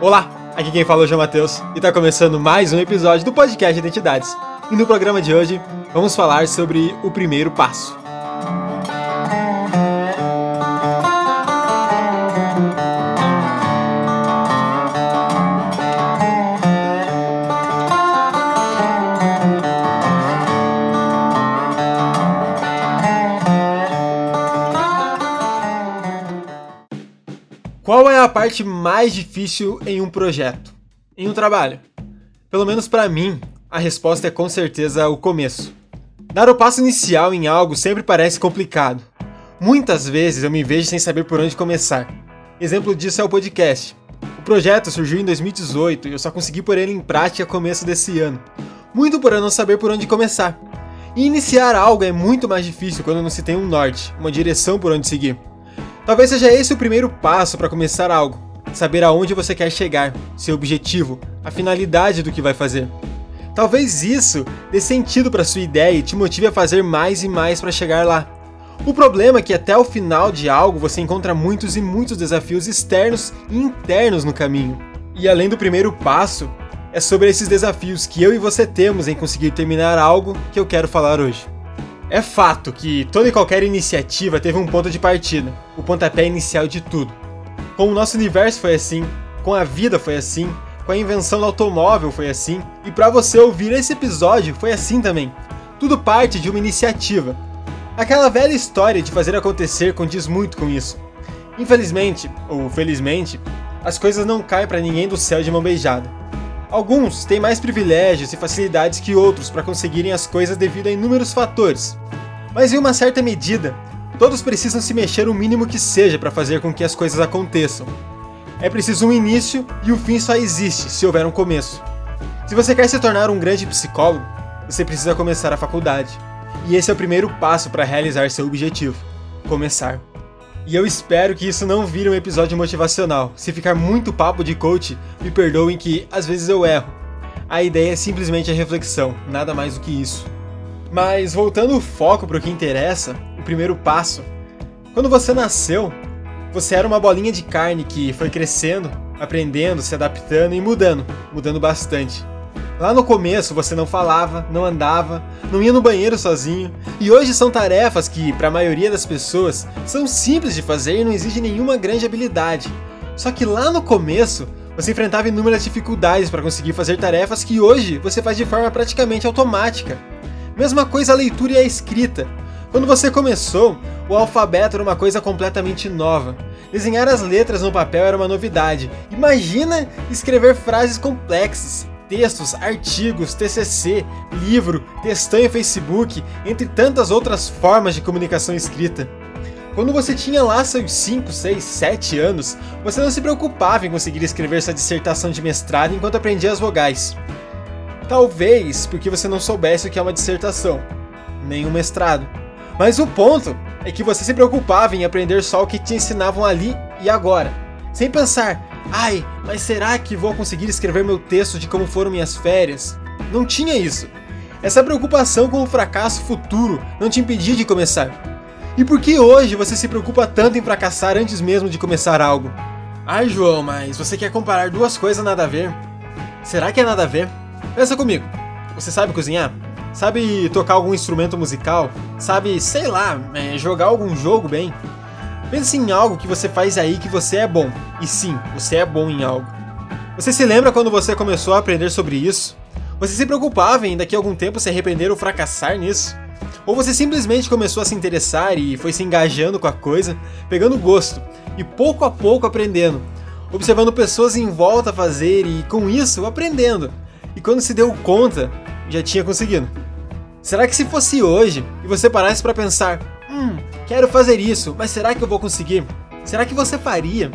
Olá, aqui quem fala é o João Matheus e está começando mais um episódio do podcast Identidades. E no programa de hoje vamos falar sobre o primeiro passo. Qual é a parte mais difícil em um projeto? Em um trabalho? Pelo menos para mim, a resposta é com certeza o começo. Dar o passo inicial em algo sempre parece complicado. Muitas vezes eu me vejo sem saber por onde começar. Exemplo disso é o podcast. O projeto surgiu em 2018 e eu só consegui pôr ele em prática começo desse ano. Muito por eu não saber por onde começar. E iniciar algo é muito mais difícil quando não se tem um norte, uma direção por onde seguir. Talvez seja esse o primeiro passo para começar algo. Saber aonde você quer chegar, seu objetivo, a finalidade do que vai fazer. Talvez isso dê sentido para sua ideia e te motive a fazer mais e mais para chegar lá. O problema é que até o final de algo você encontra muitos e muitos desafios externos e internos no caminho. E além do primeiro passo, é sobre esses desafios que eu e você temos em conseguir terminar algo que eu quero falar hoje. É fato que toda e qualquer iniciativa teve um ponto de partida, o pontapé inicial de tudo. Com o nosso universo foi assim, com a vida foi assim, com a invenção do automóvel foi assim, e para você ouvir esse episódio foi assim também. Tudo parte de uma iniciativa. Aquela velha história de fazer acontecer condiz muito com isso. Infelizmente, ou felizmente, as coisas não caem para ninguém do céu de mão beijada. Alguns têm mais privilégios e facilidades que outros para conseguirem as coisas devido a inúmeros fatores. Mas em uma certa medida, todos precisam se mexer o mínimo que seja para fazer com que as coisas aconteçam. É preciso um início e o fim só existe se houver um começo. Se você quer se tornar um grande psicólogo, você precisa começar a faculdade. E esse é o primeiro passo para realizar seu objetivo: começar. E eu espero que isso não vire um episódio motivacional. Se ficar muito papo de coach, me perdoem que às vezes eu erro. A ideia é simplesmente a reflexão, nada mais do que isso. Mas voltando o foco para o que interessa, o primeiro passo. Quando você nasceu, você era uma bolinha de carne que foi crescendo, aprendendo, se adaptando e mudando, mudando bastante. Lá no começo você não falava, não andava, não ia no banheiro sozinho, e hoje são tarefas que, para a maioria das pessoas, são simples de fazer e não exigem nenhuma grande habilidade. Só que lá no começo, você enfrentava inúmeras dificuldades para conseguir fazer tarefas que hoje você faz de forma praticamente automática. Mesma coisa a leitura e a escrita. Quando você começou, o alfabeto era uma coisa completamente nova. Desenhar as letras no papel era uma novidade. Imagina escrever frases complexas textos, artigos, TCC, livro, textão em Facebook, entre tantas outras formas de comunicação escrita. Quando você tinha lá seus 5, 6, 7 anos, você não se preocupava em conseguir escrever sua dissertação de mestrado enquanto aprendia as vogais. Talvez porque você não soubesse o que é uma dissertação, nem um mestrado. Mas o ponto é que você se preocupava em aprender só o que te ensinavam ali e agora, sem pensar, Ai, mas será que vou conseguir escrever meu texto de como foram minhas férias? Não tinha isso. Essa preocupação com o fracasso futuro não te impedia de começar. E por que hoje você se preocupa tanto em fracassar antes mesmo de começar algo? Ai, João, mas você quer comparar duas coisas nada a ver? Será que é nada a ver? Pensa comigo. Você sabe cozinhar? Sabe tocar algum instrumento musical? Sabe, sei lá, é, jogar algum jogo bem? Pense em algo que você faz aí que você é bom. E sim, você é bom em algo. Você se lembra quando você começou a aprender sobre isso? Você se preocupava em daqui a algum tempo se arrepender ou fracassar nisso? Ou você simplesmente começou a se interessar e foi se engajando com a coisa, pegando gosto e pouco a pouco aprendendo, observando pessoas em volta a fazer e com isso aprendendo. E quando se deu conta, já tinha conseguido. Será que se fosse hoje e você parasse para pensar, hum, quero fazer isso, mas será que eu vou conseguir? Será que você faria?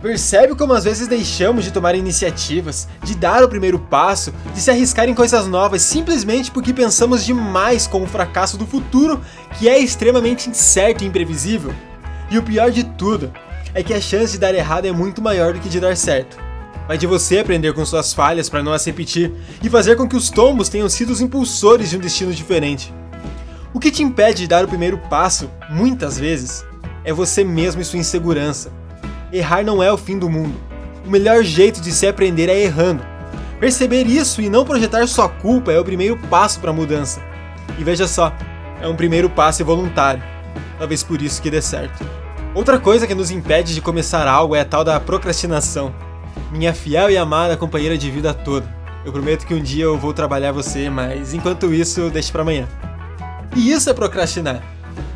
Percebe como às vezes deixamos de tomar iniciativas, de dar o primeiro passo, de se arriscar em coisas novas simplesmente porque pensamos demais com o fracasso do futuro, que é extremamente incerto e imprevisível? E o pior de tudo é que a chance de dar errado é muito maior do que de dar certo. Vai de você aprender com suas falhas para não as repetir e fazer com que os tombos tenham sido os impulsores de um destino diferente. O que te impede de dar o primeiro passo, muitas vezes, é você mesmo e sua insegurança. Errar não é o fim do mundo. o melhor jeito de se aprender é errando. Perceber isso e não projetar sua culpa é o primeiro passo para a mudança. E veja só, é um primeiro passo voluntário. Talvez por isso que dê certo. Outra coisa que nos impede de começar algo é a tal da procrastinação. Minha fiel e amada companheira de vida toda. Eu prometo que um dia eu vou trabalhar você, mas enquanto isso, deixe para amanhã. E isso é procrastinar.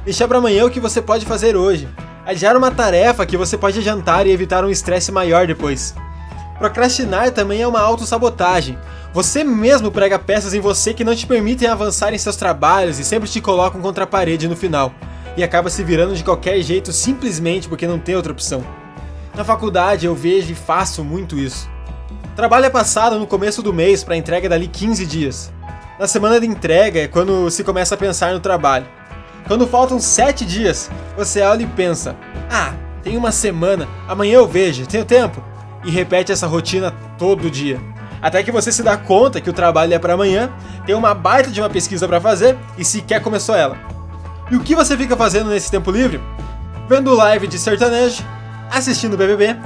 Deixar para amanhã o que você pode fazer hoje. Adiar uma tarefa que você pode adiantar e evitar um estresse maior depois. Procrastinar também é uma autossabotagem. Você mesmo prega peças em você que não te permitem avançar em seus trabalhos e sempre te colocam contra a parede no final. E acaba se virando de qualquer jeito simplesmente porque não tem outra opção. Na faculdade eu vejo e faço muito isso. Trabalho é passado no começo do mês para entrega dali 15 dias. Na semana de entrega é quando se começa a pensar no trabalho. Quando faltam 7 dias, você olha e pensa: Ah, tem uma semana, amanhã eu vejo, tenho tempo e repete essa rotina todo dia. Até que você se dá conta que o trabalho é para amanhã, tem uma baita de uma pesquisa para fazer e sequer começou ela. E o que você fica fazendo nesse tempo livre? Vendo live de sertanejo, assistindo BBB,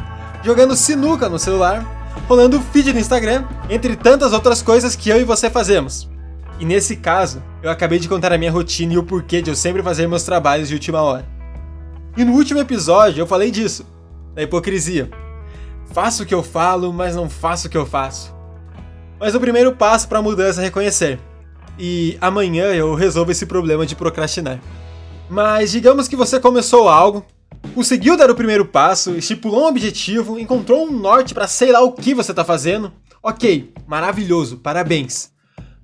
jogando sinuca no celular, rolando feed no Instagram, entre tantas outras coisas que eu e você fazemos. E nesse caso, eu acabei de contar a minha rotina e o porquê de eu sempre fazer meus trabalhos de última hora. E no último episódio eu falei disso, da hipocrisia. Faço o que eu falo, mas não faço o que eu faço. Mas o primeiro passo para a mudança é reconhecer. E amanhã eu resolvo esse problema de procrastinar. Mas digamos que você começou algo, conseguiu dar o primeiro passo, estipulou um objetivo, encontrou um norte para sei lá o que você está fazendo. Ok, maravilhoso, parabéns.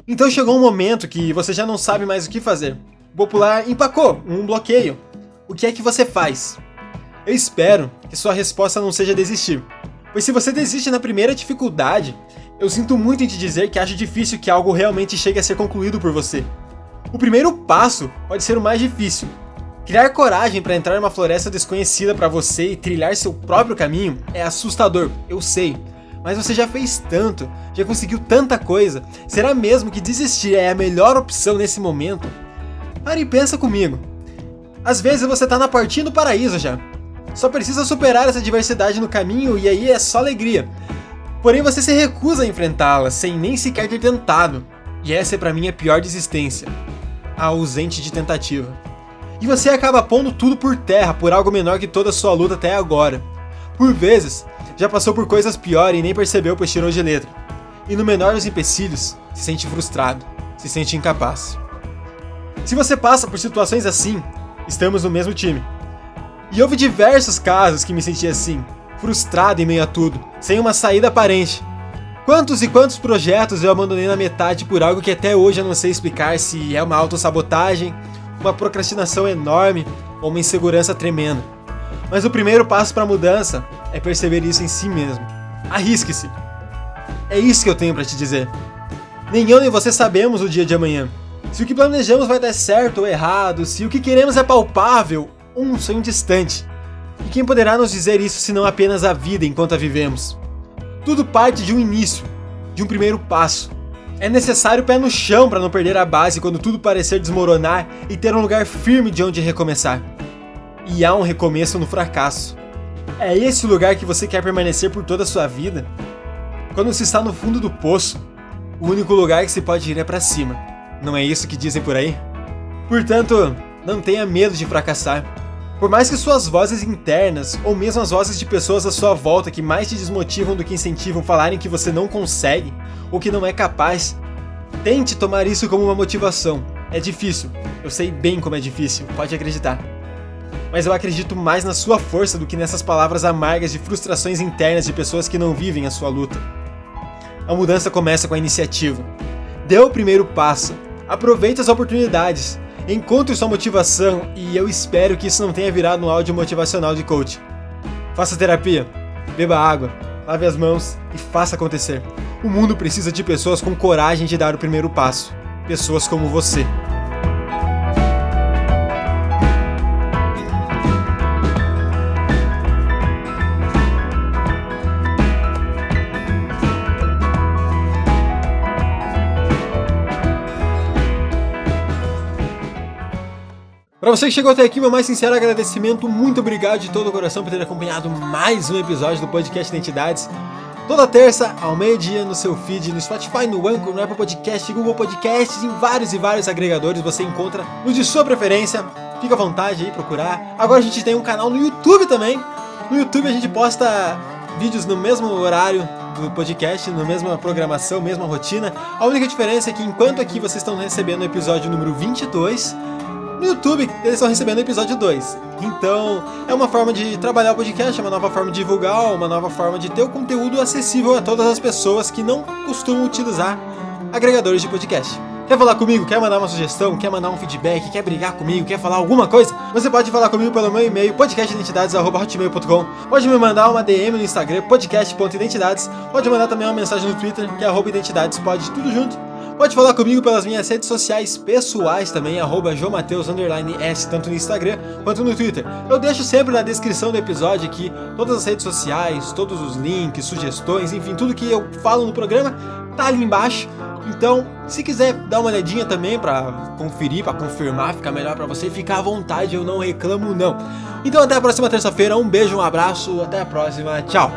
Então chegou um momento que você já não sabe mais o que fazer. O popular empacou um bloqueio. O que é que você faz? Eu espero que sua resposta não seja desistir. Pois se você desiste na primeira dificuldade, eu sinto muito em te dizer que acho difícil que algo realmente chegue a ser concluído por você. O primeiro passo pode ser o mais difícil. Criar coragem para entrar em uma floresta desconhecida para você e trilhar seu próprio caminho é assustador, eu sei. Mas você já fez tanto, já conseguiu tanta coisa. Será mesmo que desistir é a melhor opção nesse momento? Pare e pensa comigo. Às vezes você tá na portinha do paraíso já, só precisa superar essa diversidade no caminho e aí é só alegria. Porém, você se recusa a enfrentá-la sem nem sequer ter tentado. E essa é para mim a pior desistência a ausente de tentativa. E você acaba pondo tudo por terra por algo menor que toda a sua luta até agora. Por vezes, já passou por coisas piores e nem percebeu pois tirou de letra. E no menor dos empecilhos, se sente frustrado, se sente incapaz. Se você passa por situações assim, estamos no mesmo time. E houve diversos casos que me senti assim, frustrado em meio a tudo, sem uma saída aparente. Quantos e quantos projetos eu abandonei na metade por algo que até hoje eu não sei explicar se é uma autossabotagem, uma procrastinação enorme ou uma insegurança tremenda. Mas o primeiro passo para a mudança é perceber isso em si mesmo. Arrisque-se. É isso que eu tenho para te dizer. Nem eu nem você sabemos o dia de amanhã. Se o que planejamos vai dar certo ou errado, se o que queremos é palpável um sonho distante. E quem poderá nos dizer isso senão apenas a vida enquanto a vivemos? Tudo parte de um início, de um primeiro passo. É necessário pé no chão para não perder a base quando tudo parecer desmoronar e ter um lugar firme de onde recomeçar. E há um recomeço no fracasso. É esse o lugar que você quer permanecer por toda a sua vida? Quando se está no fundo do poço, o único lugar que se pode ir é para cima. Não é isso que dizem por aí? Portanto, não tenha medo de fracassar. Por mais que suas vozes internas, ou mesmo as vozes de pessoas à sua volta que mais te desmotivam do que incentivam falarem que você não consegue ou que não é capaz, tente tomar isso como uma motivação. É difícil, eu sei bem como é difícil, pode acreditar. Mas eu acredito mais na sua força do que nessas palavras amargas de frustrações internas de pessoas que não vivem a sua luta. A mudança começa com a iniciativa. Dê o primeiro passo, aproveite as oportunidades, Encontre sua motivação e eu espero que isso não tenha virado um áudio motivacional de coach. Faça terapia, beba água, lave as mãos e faça acontecer. O mundo precisa de pessoas com coragem de dar o primeiro passo. Pessoas como você. Você que chegou até aqui, meu mais sincero agradecimento, muito obrigado de todo o coração por ter acompanhado mais um episódio do podcast Identidades. Toda terça, ao meio-dia, no seu feed, no Spotify, no Anchor, no Apple Podcast, Google Podcasts, em vários e vários agregadores, você encontra no de sua preferência. Fica à vontade aí procurar. Agora a gente tem um canal no YouTube também. No YouTube a gente posta vídeos no mesmo horário do podcast, na mesma programação, mesma rotina. A única diferença é que enquanto aqui vocês estão recebendo o episódio número 22, no YouTube, eles estão recebendo o episódio 2. Então, é uma forma de trabalhar o podcast, é uma nova forma de divulgar, uma nova forma de ter o conteúdo acessível a todas as pessoas que não costumam utilizar agregadores de podcast. Quer falar comigo? Quer mandar uma sugestão? Quer mandar um feedback? Quer brigar comigo? Quer falar alguma coisa? Você pode falar comigo pelo meu e-mail podcastidentidades@hotmail.com. Pode me mandar uma DM no Instagram podcast.identidades. Pode mandar também uma mensagem no Twitter que é @identidades, pode tudo junto. Pode falar comigo pelas minhas redes sociais pessoais também, arroba S, tanto no Instagram quanto no Twitter. Eu deixo sempre na descrição do episódio aqui todas as redes sociais, todos os links, sugestões, enfim, tudo que eu falo no programa tá ali embaixo. Então, se quiser dar uma olhadinha também para conferir, para confirmar, ficar melhor para você, fica à vontade, eu não reclamo não. Então até a próxima terça-feira, um beijo, um abraço, até a próxima, tchau.